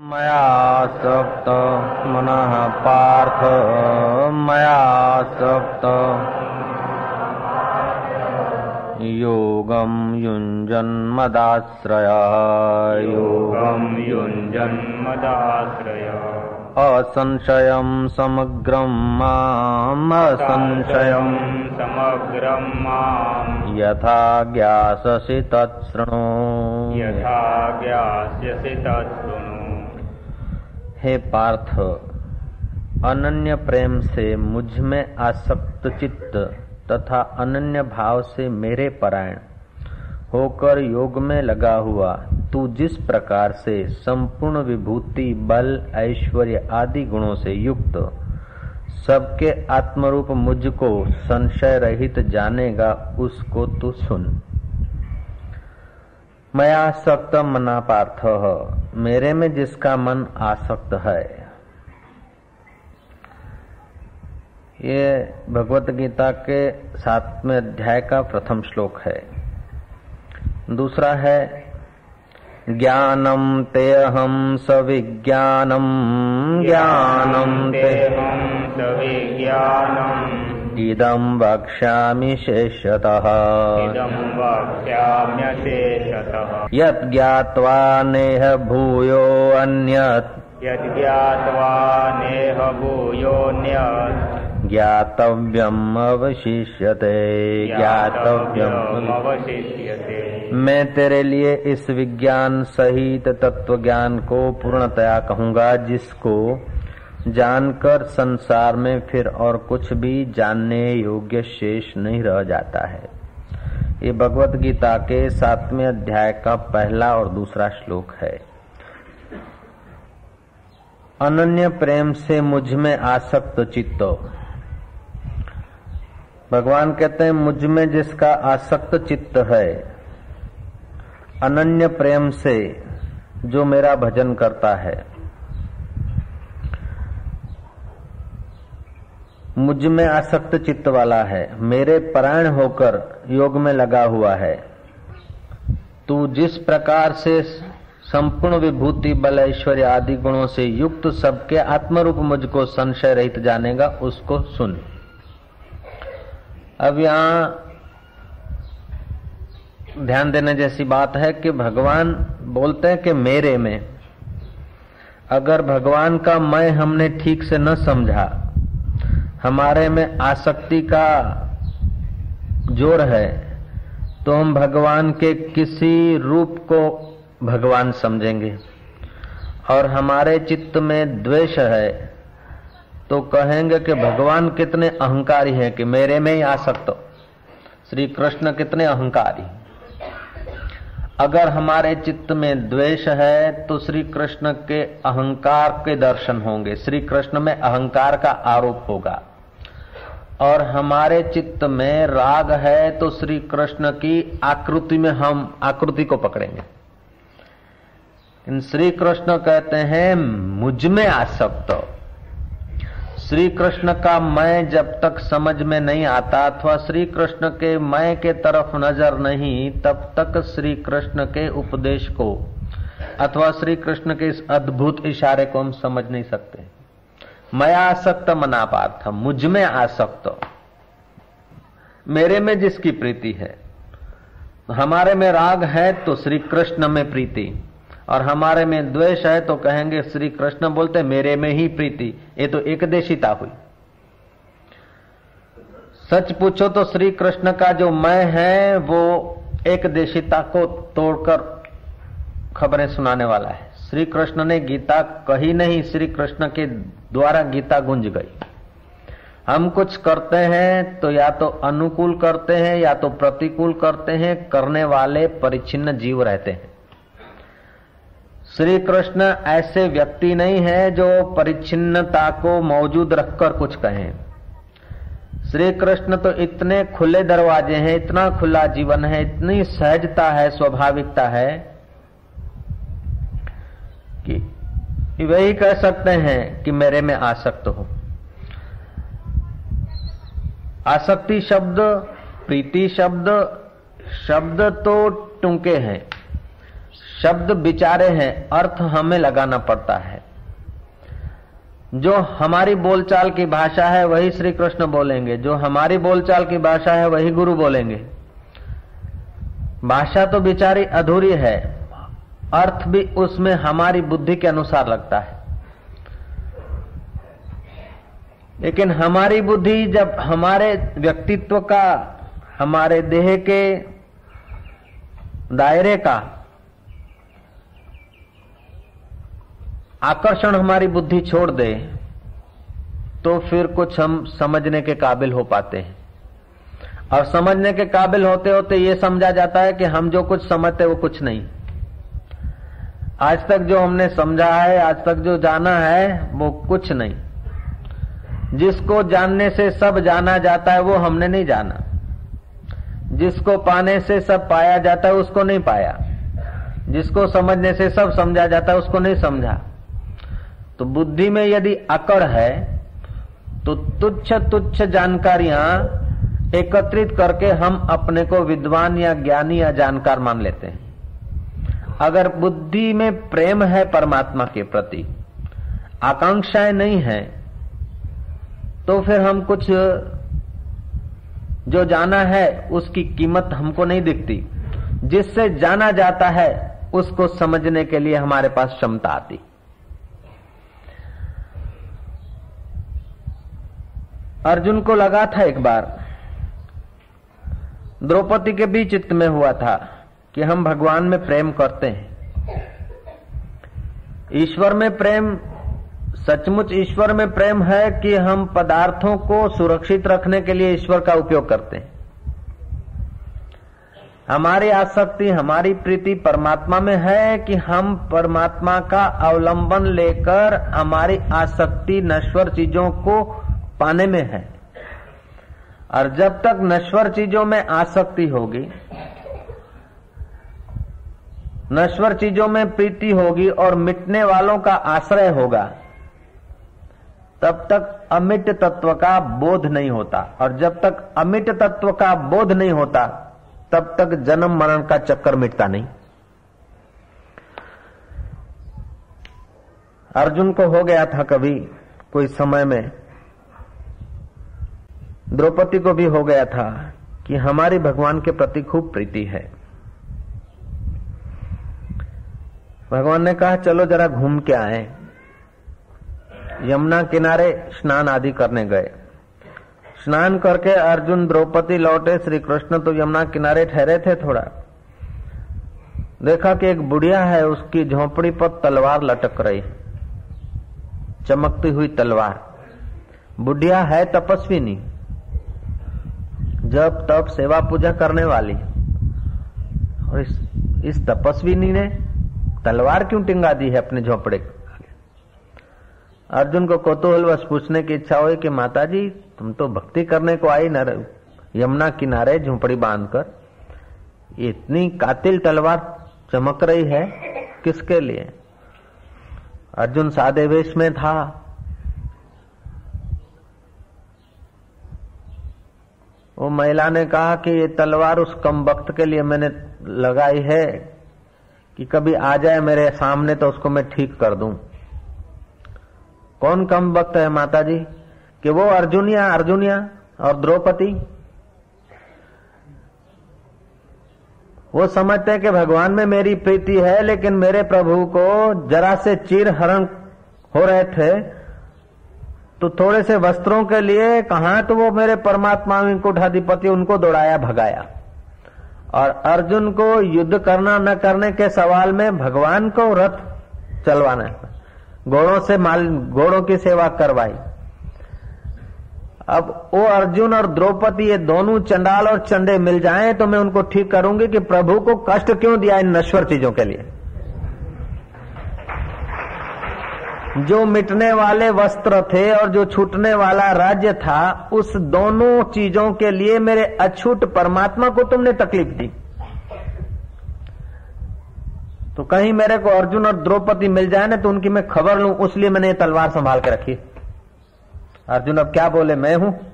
मयासक्त मनः पार्थ मयासक्त योगं युञ्जन्मदाश्रय। योगं युञ्जन्मदाश्रय। असंशयं समग्रं माम् असंशयं समग्रं माम्। यथा ज्ञाससि तत्शृणु यथा ज्ञास्यसि तत्शृणु हे पार्थ, अनन्य प्रेम से मुझमें आसक्त चित्त तथा अनन्य भाव से मेरे परायण होकर योग में लगा हुआ, तू जिस प्रकार से संपूर्ण विभूति, बल, ऐश्वर्य आदि गुणों से युक्त, सबके आत्मरूप मुझको संशय रहित जानेगा, उसको तू सुन। मैं आसक्त मना पार्थ मेरे में जिसका मन आसक्त है। ये भगवत गीता के सातवें अध्याय का प्रथम श्लोक है। दूसरा है, ज्ञानम तेहम सविज्ञानम। ज्ञानम तेहम सविज्ञानम्। इदं वक्ष्यामि शेषतः। इदं वक्ष्याम्यशेषतः यत् ज्ञात्वा नेह भूयो अन्यत् यद्ज्ञात्वा नेह भूयोऽन्यत् ज्ञातव्यम् अवशिष्यते। ज्ञातव्यम् अवशिष्यते। मैं तेरे लिए इस विज्ञान सहित तत्व ज्ञान को पूर्णतया कहूँगा जिसको जानकर संसार में फिर और कुछ भी जानने योग्य शेष नहीं रह जाता है। ये भगवत गीता के सातवें अध्याय का पहला और दूसरा श्लोक है। अनन्य प्रेम से मुझमें आसक्त चित्त। भगवान कहते हैं, मुझमें जिसका आसक्त चित्त है, अनन्य प्रेम से जो मेरा भजन करता है मुझमें आसक्त चित्त वाला है। मेरे परायण होकर योग में लगा हुआ है। तू जिस प्रकार से संपूर्ण विभूति, बल, ऐश्वर्य आदि गुणों से युक्त सबके आत्मरूप मुझको संशय रहित जानेगा, उसको सुन। अब यहाँ ध्यान देने जैसी बात है कि भगवान बोलते हैं कि मेरे में, अगर भगवान का मैं हमने ठीक से न समझा हमारे में आसक्ति का ज़ोर है तो हम भगवान के किसी रूप को भगवान समझेंगे। और हमारे चित्त में द्वेष है तो कहेंगे कि भगवान कितने अहंकारी हैं कि मेरे में ही आसक्त श्री कृष्ण कितने अहंकारी। अगर हमारे चित्त में द्वेष है तो श्री कृष्ण के अहंकार के दर्शन होंगे। श्री कृष्ण में अहंकार का आरोप होगा। और हमारे चित्त में राग है तो श्री कृष्ण की आकृति में हम आकृति को पकड़ेंगे। इन श्री कृष्ण कहते हैं, मुझमें आसक्त श्री कृष्ण का मैं जब तक समझ में नहीं आता, अथवा श्री कृष्ण के मैं के तरफ़ नज़र नहीं, तब तक श्री कृष्ण के उपदेश को, अथवा श्री कृष्ण के इस अद्भुत इशारे को हम समझ नहीं सकते। मैं आसक्त मना पार्थ मुझमें आसक्त। मेरे में जिसकी प्रीति है, हमारे में राग है तो श्री कृष्ण में प्रीति, और हमारे में द्वेष है तो कहेंगे श्री कृष्ण बोलते, मेरे में ही प्रीति। ये तो एकदेशिता हुई। सच पूछो तो श्री कृष्ण का जो मैं है, वो एक देशिता को तोड़कर खबरें सुनाने वाला है। श्री कृष्ण ने गीता कही नहीं श्री कृष्ण के द्वारा गीता गुंज गई। हम कुछ करते हैं तो या तो अनुकूल करते हैं, या तो प्रतिकूल करते हैं, करने वाले परिचिन्न जीव रहते हैं। श्री कृष्ण ऐसे व्यक्ति नहीं है जो परिचिन्नता को मौजूद रखकर कुछ कहें। श्री कृष्ण तो इतने खुले दरवाजे हैं, इतना खुला जीवन है, इतनी सहजता है, स्वाभाविकता है कि वही कह सकते हैं कि मेरे में आसक्त हो। आसक्ति शब्द, प्रीति शब्द शब्द तो टूके हैं। शब्द बिचारे हैं, अर्थ हमें लगाना पड़ता है। जो हमारी बोलचाल की भाषा है, वही श्री कृष्ण बोलेंगे। जो हमारी बोलचाल की भाषा है, वही गुरु बोलेंगे। भाषा तो बिचारी अधूरी है। अर्थ भी उसमें हमारी बुद्धि के अनुसार लगता है। लेकिन हमारी बुद्धि जब हमारे व्यक्तित्व का, हमारे देह के दायरे का आकर्षण हमारी बुद्धि छोड़ दे तो फिर कुछ हम समझने के काबिल हो पाते हैं। और समझने के काबिल होते होते ये समझा जाता है कि हम जो कुछ समझते वो कुछ नहीं। आज तक जो हमने समझा है, आज तक जो जाना है, वो कुछ नहीं। जिसको जानने से सब जाना जाता है, वो हमने नहीं जाना। जिसको पाने से सब पाया जाता है, उसको नहीं पाया। जिसको समझने से सब समझा जाता है, उसको नहीं समझा। तो बुद्धि में यदि अकड़ है तो तुच्छ तुच्छ जानकारियाँ एकत्रित करके हम अपने को विद्वान या ज्ञानी या जानकार मान लेते हैं। अगर बुद्धि में प्रेम है परमात्मा के प्रति, आकांक्षाएँ नहीं है तो फिर हम कुछ, जो जाना है उसकी कीमत हमको नहीं दिखती। जिससे जाना जाता है, उसको समझने के लिए हमारे पास क्षमता आती। अर्जुन को लगा था एक बार, द्रौपदी के भी चित्त में हुआ था कि हम भगवान में प्रेम करते हैं। ईश्वर में प्रेम, सचमुच ईश्वर में प्रेम है कि हम पदार्थों को सुरक्षित रखने के लिए ईश्वर का उपयोग करते हैं। हमारी आसक्ति, हमारी प्रीति परमात्मा में है कि हम परमात्मा का अवलंबन लेकर हमारी आसक्ति, नश्वर चीज़ों को पाने में है। और जब तक नश्वर चीज़ों में आसक्ति होगी नश्वर चीज़ों में प्रीति होगी और मिटने वालों का आश्रय होगा। तब तक अमिट तत्व का बोध नहीं होता। और जब तक अमिट तत्व का बोध नहीं होता, तब तक जन्म मरण का चक्कर मिटता नहीं। अर्जुन को हो गया था कभी कोई समय में। द्रौपदी को भी हो गया था कि हमारी भगवान के प्रति खूब प्रीति है। भगवान ने कहा चलो जरा घूम के आए. यमुना किनारे स्नान आदि करने गए। स्नान करके अर्जुन द्रौपदी लौटे श्री कृष्ण तो यमुना किनारे ठहरे थे थोड़ा। देखा कि एक बुढ़िया है उसकी झोपड़ी पर तलवार लटक रही। चमकती हुई तलवार। बुढ़िया है तपस्वी नहीं। जब तब सेवा पूजा करने वाली। और इस, इस तपस्विनी ने तलवार क्यों टिंगा दी है अपने झोपड़े अर्जुन को कौतूहलवश पूछने की इच्छा हुई कि माता जी तुम तो भक्ति करने को आई न यमुना किनारे झोपड़ी बांधकर। इतनी कातिल तलवार चमक रही है किसके लिए? अर्जुन सादे वेश में था। वो महिला ने कहा कि ये तलवार उस कम वक्त के लिए मैंने लगाई है। कि कभी आ जाए मेरे सामने तो उसको मैं ठीक कर दूँ। कौन कम वक्त है माता जी कि वो अर्जुनिया अर्जुनिया और द्रौपदी? वो समझते हैं कि भगवान में मेरी प्रीति है, लेकिन मेरे प्रभु को जरा से चीर हरण हो रहे थे तो थोड़े से वस्त्रों के लिए कहा तो वो मेरे परमात्मा कुठाधिपति, उनको दौड़ाया, भगाया। और अर्जुन को युद्ध करना न करने के सवाल में भगवान को रथ चलवाना घोड़ों से माल, घोड़ों की सेवा करवाई। अब वो अर्जुन और द्रौपदी ये दोनों चंडाल और चंडे मिल जाएँ तो मैं उनको ठीक करूँगी कि प्रभु को कष्ट क्यों दिया इन नश्वर चीज़ों के लिए? जो मिटने वाले वस्त्र थे और जो छूटने वाला राज्य था उस दोनों चीजों के लिए मेरे अछूट परमात्मा को तुमने तकलीफ दी तो कहीं मेरे को अर्जुन और द्रौपदी मिल जाए ना तो उनकी मैं खबर लूं उसलिए मैंने ये तलवार संभाल के रखी अर्जुन अब क्या बोले मैं हूं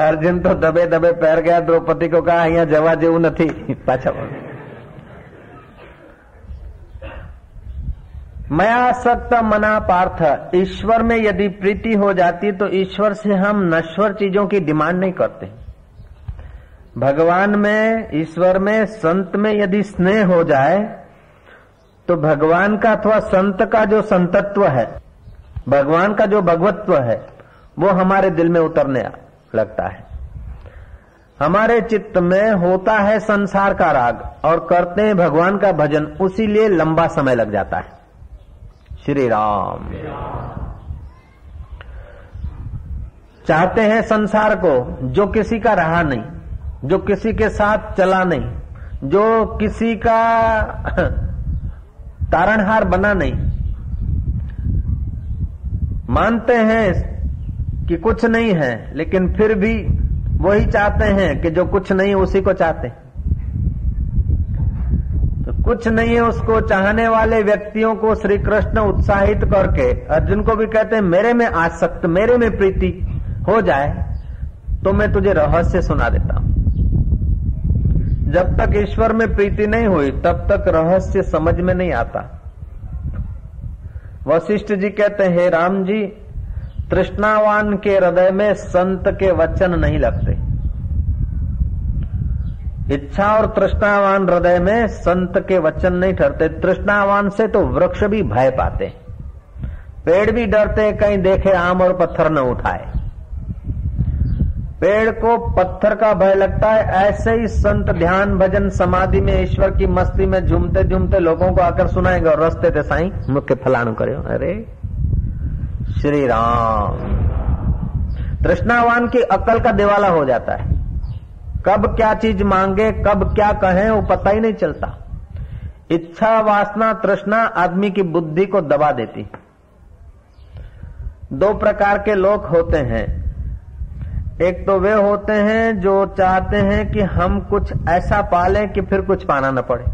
અર્જુન તો દબે દબે પહેર ગયા દ્રૌપદી को कहा અહીંયા જવા જેવું નથી પાછા मयासक्त मना पार्थ। ईश्वर में यदि प्रीति हो जाती तो ईश्वर से हम नश्वर चीज़ों की डिमांड नहीं करते। भगवान में, ईश्वर में, संत में यदि स्नेह हो जाए तो भगवान का अथवा संत का जो संतत्व है, भगवान का जो भगवत्व है, वो हमारे दिल में उतरने लगता है। हमारे चित्त में होता है संसार का राग, और करते हैं भगवान का भजन, उसी लिए लंबा समय लग जाता है। श्री राम चाहते हैं संसार को जो किसी का रहा नहीं, जो किसी के साथ चला नहीं, जो किसी का तारणहार बना नहीं। मानते हैं कि कुछ नहीं है, लेकिन फिर भी वही चाहते हैं कि जो कुछ नहीं उसी को चाहते। हैं कुछ नहीं है उसको चाहने वाले व्यक्तियों को श्री कृष्ण उत्साहित करके, अर्जुन को भी कहते हैं, मेरे में आसक्त, मेरे में प्रीति, हो जाए तो मैं तुझे रहस्य सुना देता हूँ। जब तक ईश्वर में प्रीति नहीं हुई, तब तक रहस्य समझ में नहीं आता। वशिष्ठ जी कहते हैं राम जी, तृष्णावान के हृदय में संत के वचन नहीं लगते। इच्छा और तृष्णावान हृदय में संत के वचन नहीं ठहरते। तृष्णावान से तो वृक्ष भी भय पाते। पेड़ भी डरते, कहीं देखे आम और पत्थर न उठाए। पेड़ को पत्थर का भय लगता है, ऐसे ही संत ध्यान भजन समाधि में ईश्वर की मस्ती में झूमते झूमते लोगों को आकर सुनाएँगे और रस्ते थे साई मुख्य फलानु करो। अरे, श्री राम। तृष्णावान की अकल का दिवाला हो जाता है। कब क्या चीज़ मांगे, कब क्या कहे, वो पता ही नहीं चलता। इच्छा, वासना, तृष्णा आदमी की बुद्धि को दबा देती। दो प्रकार के लोग होते हैं। एक तो वे होते हैं जो चाहते हैं कि हम कुछ ऐसा पालें कि फिर कुछ पाना न पड़े।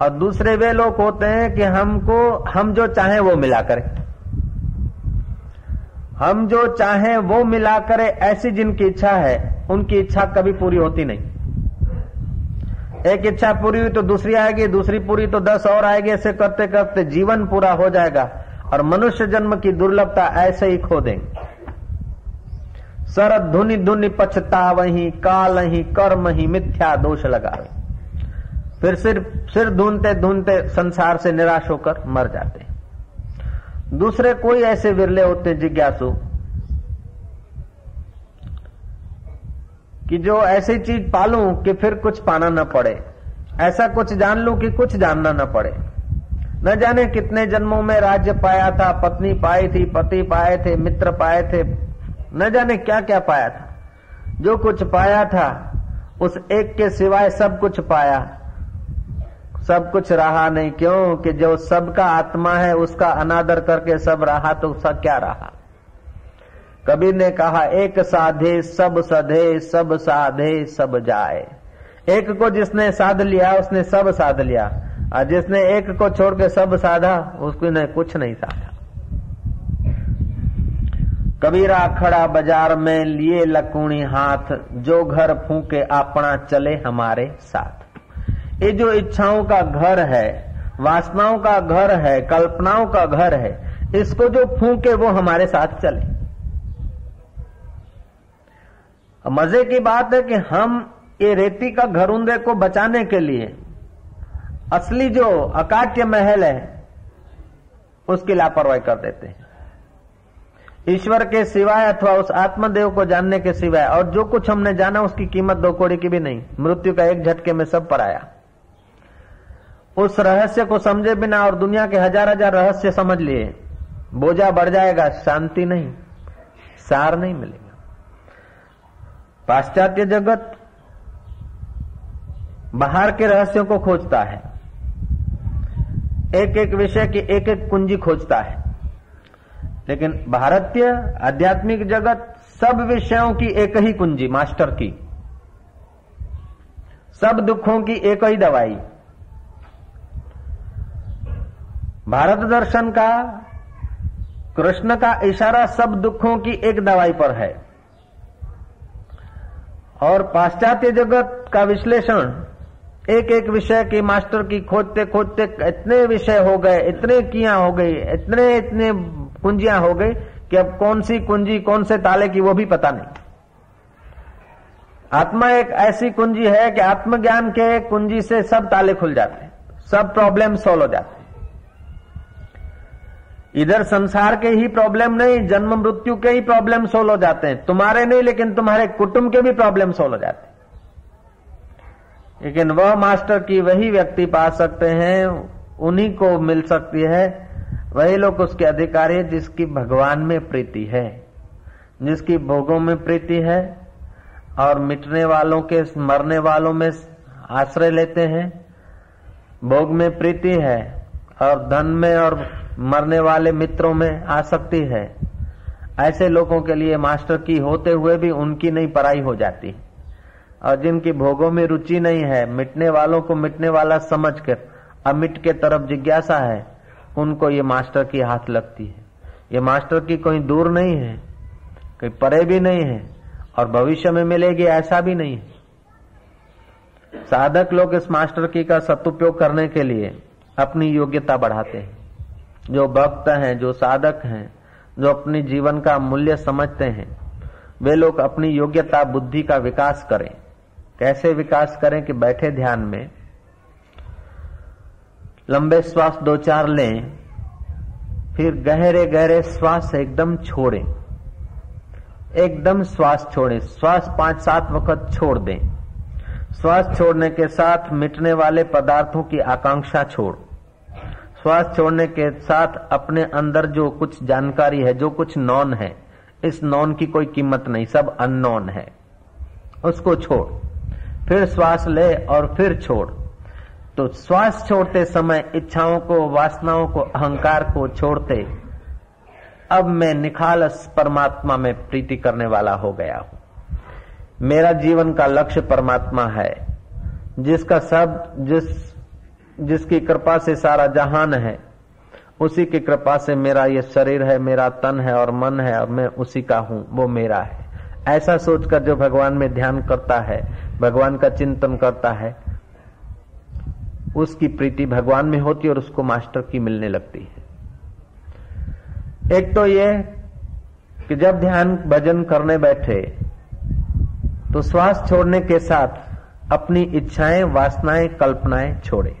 और दूसरे वे लोग होते हैं कि हमको, हम जो चाहें वो मिला करें। हम जो चाहें वो मिला करें ऐसी जिनकी इच्छा है, उनकी इच्छा कभी पूरी होती नहीं। एक इच्छा पूरी हुई तो दूसरी आएगी, दूसरी पूरी तो दस और आएगी, ऐसे करते करते जीवन पूरा हो जाएगा और मनुष्य जन्म की दुर्लभता ऐसे ही खो देंगे। सरद धुनि धुनि पछता वही काल ही कर्म ही मिथ्या दोष लगा। फिर सिर सिर ढूंढते ढूंढते संसार से निराश होकर मर जाते दूसरे कोई ऐसे विरले होते जिज्ञासु कि जो ऐसी चीज़ पालूं कि फिर कुछ पाना न पड़े। ऐसा कुछ जान लू कि कुछ जानना न पड़े। न जाने कितने जन्मों में राज्य पाया था, पत्नी पाई थी, पति पाए थे, मित्र पाए थे। न जाने क्या क्या पाया था। जो कुछ पाया था, उस एक के सिवाय सब कुछ पाया। सब कुछ रहा नहीं। क्यों? कि जो सबका आत्मा है, उसका अनादर करके सब रहा तो सब क्या रहा? कबीर ने कहा, एक साधे सब सधे, सब साधे सब जाए। एक को जिसने साध लिया, उसने सब साध लिया। और जिसने एक को छोड़ के सब साधा, उसने कुछ नहीं साधा। कबीरा खड़ा बाज़ार में लिए लकूणी हाथ, जो घर फूके अपना चले हमारे साथ। ये जो इच्छाओं का घर है, वासनाओं का घर है, कल्पनाओं का घर है, इसको जो फूके वो हमारे साथ चले। मज़े की बात है कि हम ये रेती का घरुंदे को बचाने के लिए असली जो अकाट्य महल है, उसकी लापरवाही कर देते हैं। ईश्वर के सिवाय अथवा उस आत्मदेव को जानने के सिवाय और जो कुछ हमने जाना उसकी कीमत दो कोड़ी की भी नहीं। मृत्यु का एक झटके में सब पर आया। उस रहस्य को समझे बिना और दुनिया के हज़ार हज़ार रहस्य समझ लिए, बोझा बढ़ जाएगा, शांति नहीं, सार नहीं मिलेगा। पाश्चात्य जगत बाहर के रहस्यों को खोजता है। एक एक विषय की एक एक कुंजी खोजता है। लेकिन भारतीय आध्यात्मिक जगत सब विषयों की एक ही कुंजी, मास्टर की। सब दुखों की एक ही दवाई। भारत दर्शन का, कृष्ण का इशारा सब दुखों की एक दवाई पर है। और पाश्चात्य जगत का विश्लेषण एक एक विषय की मास्टर की खोजते खोजते इतने विषय हो गए, इतने किया हो गई, इतने इतने कुंजियाँ हो गई कि अब कौन सी कुंजी कौन से ताले की वो भी पता नहीं। आत्मा एक ऐसी कुंजी है कि आत्मज्ञान के कुंजी से सब ताले खुल जाते हैं, सब प्रॉब्लम सोल्व हो जाते इधर संसार के ही प्रॉब्लम नहीं, जन्म मृत्यु के ही प्रॉब्लम सोल्व हो जाते हैं। तुम्हारे नहीं, लेकिन तुम्हारे कुटुंब के भी प्रॉब्लम सोल्व हो जाते हैं। लेकिन वह मास्टर की वही व्यक्ति पा सकते हैं, उन्हीं को मिल सकती है। वही लोग उसके अधिकारी जिसकी भगवान में प्रीति है, जिसकी भोगों में प्रीति है, और मिटने वालों के, मरने वालों में आश्रय लेते हैं। भोग में प्रीति है, और धन में और मरने वाले मित्रों में आसक्ति है। ऐसे लोगों के लिए मास्टर की होते हुए भी उनकी नहीं पराई हो जाती। और जिनकी भोगों में रुचि नहीं है, मिटने वालों को मिटने वाला समझ कर अमिट के तरफ़ जिज्ञासा है, उनको ये मास्टर की हाथ लगती है। ये मास्टर की कोई दूर नहीं है, कोई परे भी नहीं है, और भविष्य में मिलेगी ऐसा भी नहीं है। साधक लोग इस मास्टर की का सदुपयोग करने के लिए अपनी योग्यता बढ़ाते हैं। जो भक्त हैं, जो साधक हैं, जो अपने जीवन का मूल्य समझते हैं, वे लोग अपनी योग्यता, बुद्धि का विकास करें। कैसे विकास करें कि बैठे ध्यान में? लंबे श्वास दो चार लें, फिर गहरे गहरे श्वास एकदम छोड़ें। एकदम श्वास छोड़ें, श्वास पाँच सात वक्त छोड़ दें। श्वास छोड़ने के साथ मिटने वाले पदार्थों की आकांक्षा छोड़। श्वास छोड़ने के साथ अपने अंदर जो कुछ जानकारी है, जो कुछ नॉन है, इस नॉन की कोई कीमत नहीं, सब अननोन है। उसको छोड़, फिर श्वास ले और फिर छोड़। तो श्वास छोड़ते समय इच्छाओं को, वासनाओं को, अहंकार को छोड़ते, अब मैं निखालस परमात्मा में प्रीति करने वाला हो गया हूँ। मेरा जीवन का लक्ष्य परमात्मा है, जिसका सब, जिस जिसकी कृपा से सारा जहान है, उसी की कृपा से मेरा ये शरीर है, मेरा तन है और मन है, और मैं उसी का हूँ, वो मेरा है। ऐसा सोचकर जो भगवान में ध्यान करता है, भगवान का चिंतन करता है, उसकी प्रीति भगवान में होती और उसको मास्टर की मिलने लगती है। एक तो ये कि जब ध्यान भजन करने बैठे तो श्वास छोड़ने के साथ अपनी इच्छाएँ, वासनाएँ, कल्पनाएँ छोड़े।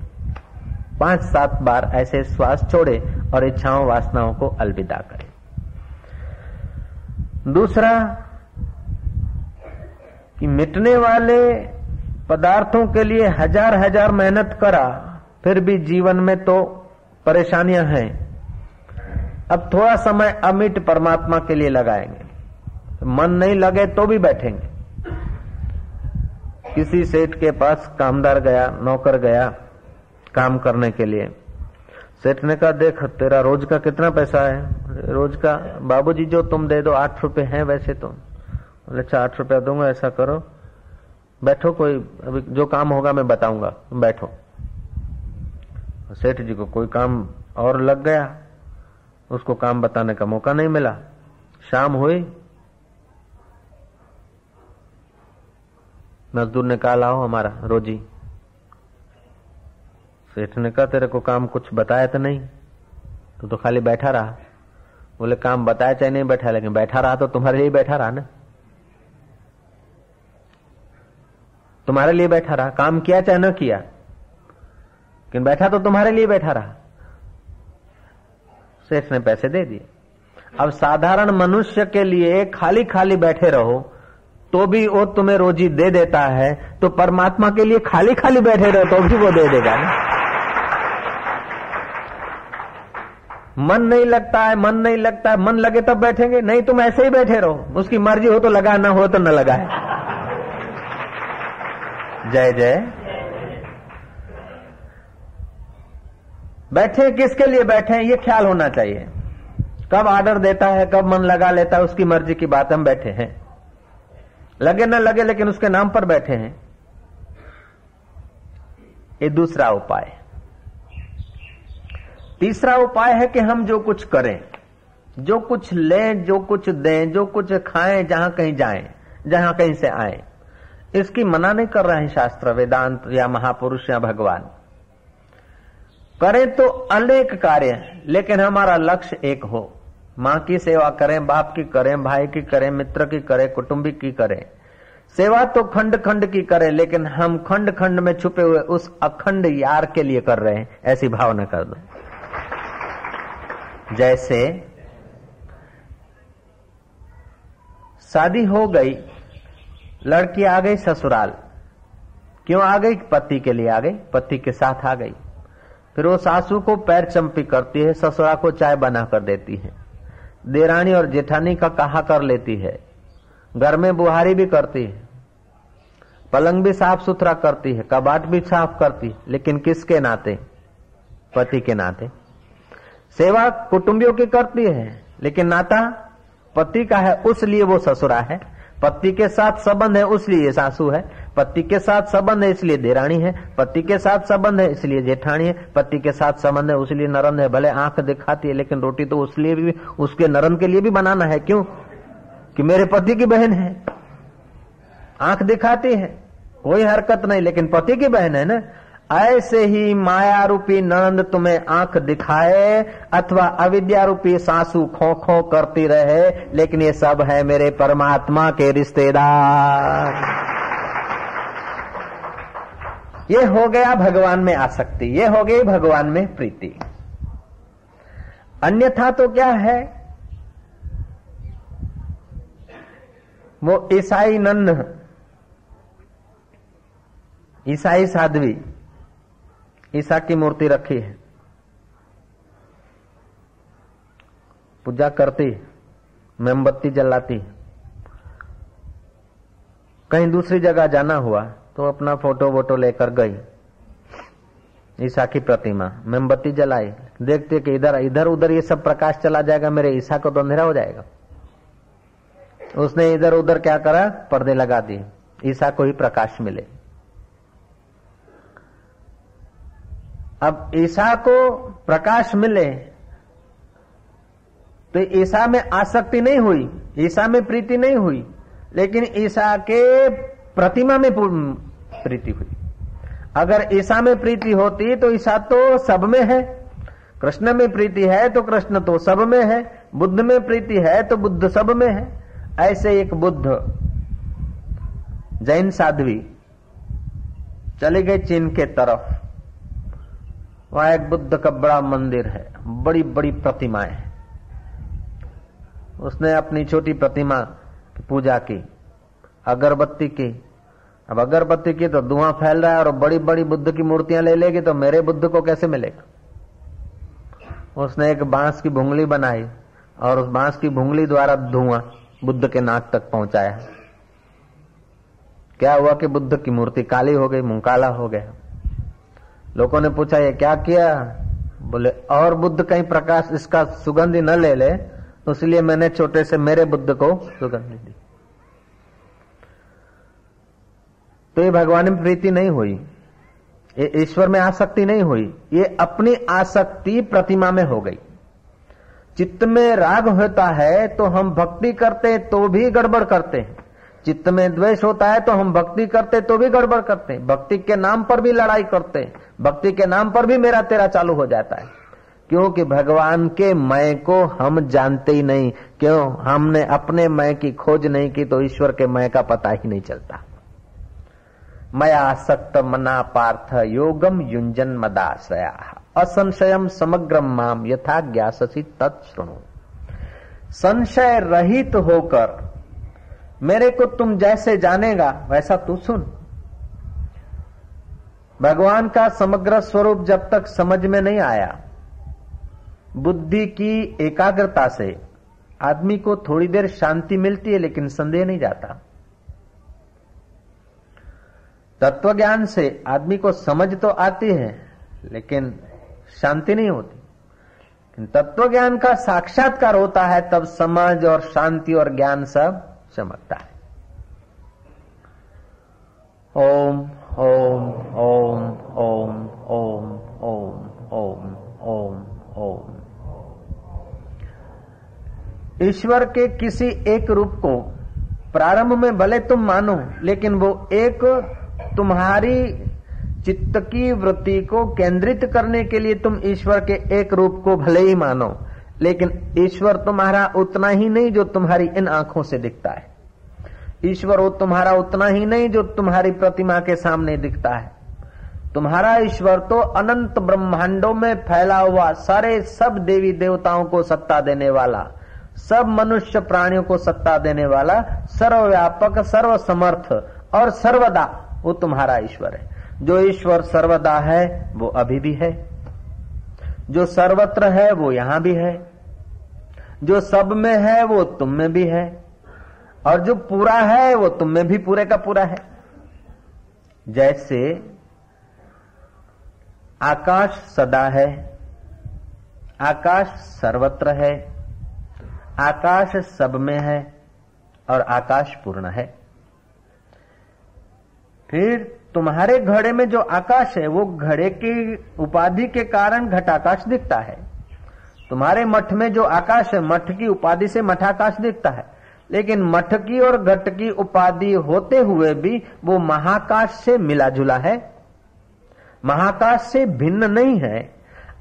पाँच सात बार ऐसे श्वास छोड़े और इच्छाओं, वासनाओं को अलविदा करें। दूसरा, कि मिटने वाले पदार्थों के लिए हज़ार हज़ार मेहनत करा, फिर भी जीवन में तो परेशानियाँ हैं। अब थोड़ा समय अमिट परमात्मा के लिए लगाएँगे। मन नहीं लगे तो भी बैठेंगे। किसी सेठ के पास कामदार गया, नौकर गया काम करने के लिए। सेठ ने कहा, देख, तेरा रोज का कितना पैसा है? रोज का, बाबूजी, जो तुम दे दो, आठ रुपए हैं वैसे तो। बोले अच्छा आठ रुपया दूँगा, ऐसा करो। बैठो कोई, अभी जो काम होगा मैं बताऊँगा। बैठो। सेठ जी को कोई काम और लग गया। उसको काम बताने का मौका नहीं मिला। शाम हुई। मजदूर ने कहा, लाओ हमारा रोजी। सेठ ने कहा, तेरे को काम कुछ बताया तो नहीं? तो तो खाली बैठा रहा। बोले, काम बताया चाहे नहीं बैठा, लेकिन बैठा रहा तो तुम्हारे लिए बैठा रहा ना? तुम्हारे लिए बैठा रहा। काम किया चाहे न किया, लेकिन बैठा तो तुम्हारे लिए बैठा रहा। सेठ ने पैसे दे दिए। अब साधारण मनुष्य के लिए खाली खाली बैठे रहो तो भी वो तुम्हें रोजी दे देता है तो परमात्मा के लिए खाली खाली बैठे रहो तो भी वो दे देगा ना? मन नहीं लगता है, मन नहीं लगता है, मन लगे तब बैठेंगे। नहीं, तुम ऐसे ही बैठे रहो। उसकी मर्ज़ी हो तो लगा, ना हो तो न लगाए। जय जय। बैठे, किसके लिए बैठे? ये ख्याल होना चाहिए। कब ऑर्डर देता है, कब मन लगा लेता है, उसकी मर्ज़ी की बात हम बैठे हैं। लगे ना लगे, लेकिन उसके नाम पर बैठे हैं। ये दूसरा उपाय। तीसरा उपाय है कि हम जो कुछ करें, जो कुछ लें, जो कुछ दें, जो कुछ खाएँ, जहाँ कहीं जाएँ, जहाँ कहीं से आए। इसकी मना नहीं कर रहे हैं शास्त्र, वेदांत या महापुरुष या भगवान। करें तो अनेक कार्य, लेकिन हमारा लक्ष्य एक हो। माँ की सेवा करें, बाप की करें, भाई की करें, मित्र की करें, कुटुंबी की करें। सेवा तो खंड खंड की करें, लेकिन हम खंड खंड में छुपे हुए उस अखंड यार के लिए कर रहे हैं, ऐसी भावना कर दो। जैसे शादी हो गई, लड़की आ गई ससुराल। क्यों आ गई? पति के लिए आ गई, पति के साथ आ गई। फिर वो सासू को पैर चंपी करती है ससुरा को चाय बना कर देती है। देरानी और जेठानी का कहा कर लेती है। घर में बुहारी भी करती है। पलंग भी साफ़ सुथरा करती है, कबाट भी साफ़ करती है। लेकिन किसके नाते? पति के नाते। सेवा कुटुंबियों की करती है, लेकिन नाता पति का है उसलिए वो ससुरा है। पति के साथ संबंध है उसलिए सासू है। पति के साथ संबंध है, इसलिए देरानी है। पति के साथ संबंध है, इसलिए जेठानी है। पति के साथ संबंध है उसलिए नरन है, भले आँख दिखाती है, लेकिन रोटी तो उसलिए भी, उसके नरन के लिए भी बनाना है। क्यों? कि मेरे पति की बहन है। आँख दिखाती है, कोई हरकत नहीं, लेकिन पति की बहन है ना? ऐसे ही माया रूपी नंद तुम्हें आँख दिखाए अथवा अविद्या रूपी सासू खो खो करती रहे, लेकिन ये सब है मेरे परमात्मा के रिश्तेदार। ये हो गया भगवान में आसक्ति, ये हो गई भगवान में प्रीति। अन्यथा तो क्या है? वो ईसाई नन्न ईसाई साध्वी। ईसा की मूर्ति रखी है। पूजा करती, मोमबत्ती जलाती। कहीं दूसरी जगह जाना हुआ तो अपना फ़ोटो वोटो लेकर गई। ईसा की प्रतिमा, मोमबत्ती जलाई। देखते कि इधर इधर, उधर ये सब प्रकाश चला जाएगा, मेरे ईसा को तो अंधेरा हो जाएगा। उसने इधर, उधर क्या करा? पर्दे लगा दिए। ईसा को ही प्रकाश मिले। अब ईसा को प्रकाश मिले तो ईसा में आसक्ति नहीं हुई, ईसा में प्रीति नहीं हुई, लेकिन ईसा के प्रतिमा में प्रीति हुई। अगर ईसा में प्रीति होती तो ईसा तो सब में है। कृष्ण में प्रीति है तो कृष्ण तो सब में है। बुद्ध में प्रीति है तो बुद्ध सब में है। ऐसे एक बुद्ध, जैन साध्वी, चले गए चीन के तरफ़। वहाँ एक बुद्ध का बड़ा मंदिर है बड़ी बड़ी प्रतिमाएँ हैं। उसने अपनी छोटी प्रतिमा की पूजा की, अगरबत्ती की। अब अगरबत्ती की तो धुआँ फैल रहा है और बड़ी बड़ी बुद्ध की मूर्तियाँ ले लेगी तो मेरे बुद्ध को कैसे मिलेगा? उसने एक बाँस की भुंगली बनाई और उस बाँस की भुंगली द्वारा धुआँ बुद्ध के नाक तक पहुँचाया। क्या हुआ कि बुद्ध की मूर्ति काली हो गई, मुँह काला हो गया? लोगों ने पूछा, ये क्या किया? बोले, और बुद्ध कहीं प्रकाश इसका सुगंधी न ले ले तो इसलिए मैंने छोटे से मेरे बुद्ध को सुगंधी दी। तो ये भगवान में प्रीति नहीं हुई। ये ईश्वर में आसक्ति नहीं हुई। ये अपनी आसक्ति प्रतिमा में हो गई। चित्त में राग होता है तो हम भक्ति करते तो भी गड़बड़ करते हैं। चित्त में द्वेष होता है तो हम भक्ति करते तो भी गड़बड़ करते भक्ति के नाम पर भी लड़ाई करते भक्ति के नाम पर भी मेरा तेरा चालू हो जाता है। क्योंकि भगवान के मय को हम जानते ही नहीं। क्यों? हमने अपने मय की खोज नहीं की तो ईश्वर के मय का पता ही नहीं चलता। मया आसक्त मना पार्थ योगम युंजन मदाश्रया असंशयम समग्र माम यथा ज्ञासी तत्णु संशय रहित होकर मेरे को तुम जैसे जानेगा, वैसा तू सुन। भगवान का समग्र स्वरूप जब तक समझ में नहीं आया, बुद्धि की एकाग्रता से आदमी को थोड़ी देर शांति मिलती है, लेकिन संदेह नहीं जाता। तत्व ज्ञान से आदमी को समझ तो आती है, लेकिन शांति नहीं होती। तत्व ज्ञान का साक्षात्कार होता है, तब समझ और शांति और ज्ञान सब चमकता है। ओम ओम ओम ओम ओम ओम ओम ओम ओम। ईश्वर के किसी एक रूप को प्रारंभ में भले तुम मानो, लेकिन वो एक तुम्हारी चित्त की वृत्ति को केंद्रित करने के लिए तुम ईश्वर के एक रूप को भले ही मानो। लेकिन ईश्वर तुम्हारा उतना ही नहीं जो तुम्हारी इन आँखों से दिखता है। ईश्वर वो तुम्हारा उतना ही नहीं जो तुम्हारी प्रतिमा के सामने दिखता है। तुम्हारा ईश्वर तो अनंत ब्रह्मांडों में फैला हुआ सारे सब देवी देवताओं को सत्ता देने वाला, सब मनुष्य प्राणियों को सत्ता देने वाला, सर्वव्यापक सर्व समर्थ और सर्वदा वो तुम्हारा ईश्वर है। जो ईश्वर सर्वदा है, वो अभी भी है। जो सर्वत्र है, वो यहाँ भी है। जो सब में है, वो तुम में भी है। और जो पूरा है, वो तुम में भी पूरे का पूरा है। जैसे आकाश सदा है, आकाश सर्वत्र है, आकाश सब में है और आकाश पूर्ण है। फिर तुम्हारे घड़े में जो आकाश है, वो घड़े की उपाधि के कारण घटाकाश दिखता है। तुम्हारे मठ में जो आकाश है, मठ की उपाधि से मठाकाश दिखता है। लेकिन मठ की और घट की उपाधि होते हुए भी वो महाकाश से मिला जुला है। महाकाश से भिन्न नहीं है।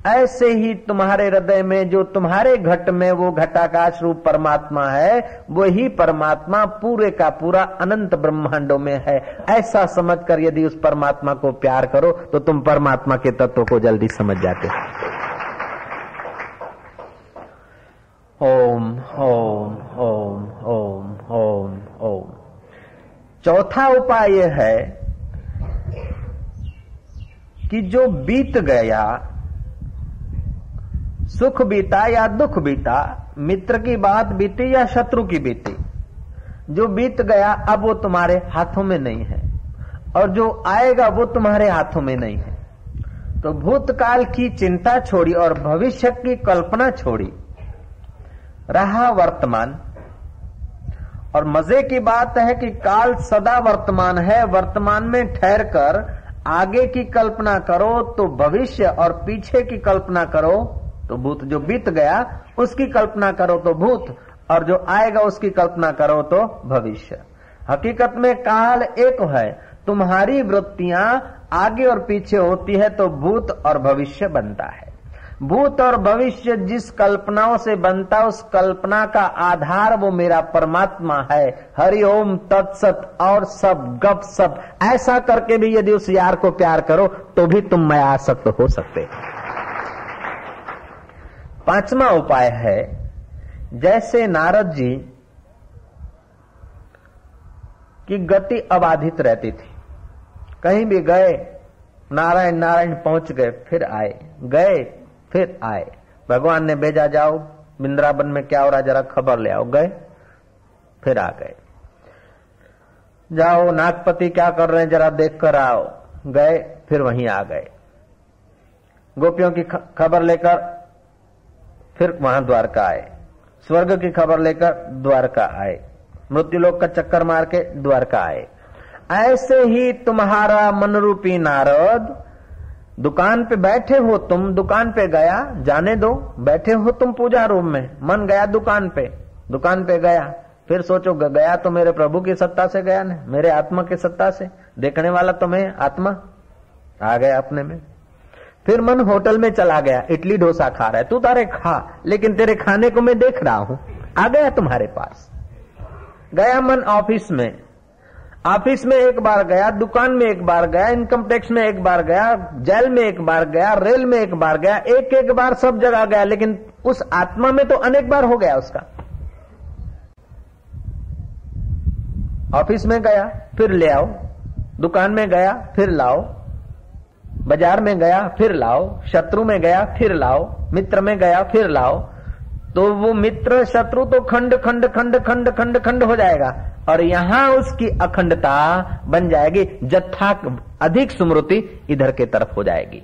ऐसे ही तुम्हारे हृदय में जो तुम्हारे घट में वो घटाकाश रूप परमात्मा है, वही परमात्मा पूरे का पूरा अनंत ब्रह्मांडों में है। ऐसा समझकर यदि उस परमात्मा को प्यार करो तो तुम परमात्मा के तत्व को जल्दी समझ जाते हो। ओम ओम ओम ओम ओम ओम चौथा उपाय यह है कि जो बीत गया, सुख बीता या दुख बीता, मित्र की बात बीती या शत्रु की बीती, जो बीत गया, अब वो तुम्हारे हाथों में नहीं है, और जो आएगा, वो तुम्हारे हाथों में नहीं है। तो भूतकाल की चिंता छोड़ी और भविष्य की कल्पना छोड़ी रहा वर्तमान। और मज़े की बात है कि काल सदा वर्तमान है, वर्तमान में ठहर कर आगे की कल्पना करो तो भविष्य और पीछे की कल्पना करो तो भूत जो बीत गया, उसकी कल्पना करो तो भूत, और जो आएगा उसकी कल्पना करो तो भविष्य। हकीकत में काल एक है, तुम्हारी वृत्तियाँ आगे और पीछे होती है तो भूत और भविष्य बनता है। भूत और भविष्य जिस कल्पनाओं से बनता, उस कल्पना का आधार वो मेरा परमात्मा है। हरिओम तत्सत और सब, गप सब ऐसा करके भी यदि उस यार को प्यार करो तो भी तुम मैं आसक्त हो सकते। पांचवा उपाय है, जैसे नारद जी की गति अबाधित रहती थी। कहीं भी गए, नारायण नारायण पहुँच गए, फिर आए। गए फिर आए। भगवान ने भेजा, जाओ बिंद्रावन में क्या हो रहा जरा खबर ले आओ। गए, फिर आ गए। जाओ, नागपति क्या कर रहे हैं, जरा देख कर आओ। गए, फिर वहीं आ गए। गोपियों की खबर लेकर फिर वहाँ द्वारका आए। स्वर्ग की खबर लेकर द्वारका आए। मृत्यु लोक का चक्कर मार के द्वारका आए। ऐसे ही तुम्हारा मनरूपी नारद दुकान पे बैठे हो तुम, दुकान पे गया, जाने दो। बैठे हो तुम पूजा रूम में, मन गया दुकान पे। दुकान पे गया, फिर सोचो गया तो मेरे प्रभु की सत्ता से गया ना, मेरे आत्मा की सत्ता से। देखने वाला तो मैं, आत्मा, आ गया अपने में। फिर मन होटल में चला गया, इडली डोसा खा रहा है, तू तारे खा, लेकिन तेरे खाने को मैं देख रहा हूँ, आ गया तुम्हारे पास। गया मन ऑफ़िस में ऑफ़िस में एक बार गया, दुकान में एक बार गया, इनकम टैक्स में एक बार गया, जेल में एक बार गया, रेल में एक बार गया एक एक बार सब जगह गया, लेकिन उस आत्मा में तो अनेक बार हो गया उसका। ऑफ़िस में गया, फिर ले आओ, दुकान में गया, फिर लाओ, बाज़ार में गया, फिर लाओ, शत्रु में गया, फिर लाओ, मित्र में गया, फिर लाओ तो वो मित्र शत्रु तो खंड खंड खंड खंड खंड खंड हो जाएगा। और यहाँ उसकी अखंडता बन जाएगी जत्था अधिक स्मृति इधर के तरफ़ हो जाएगी।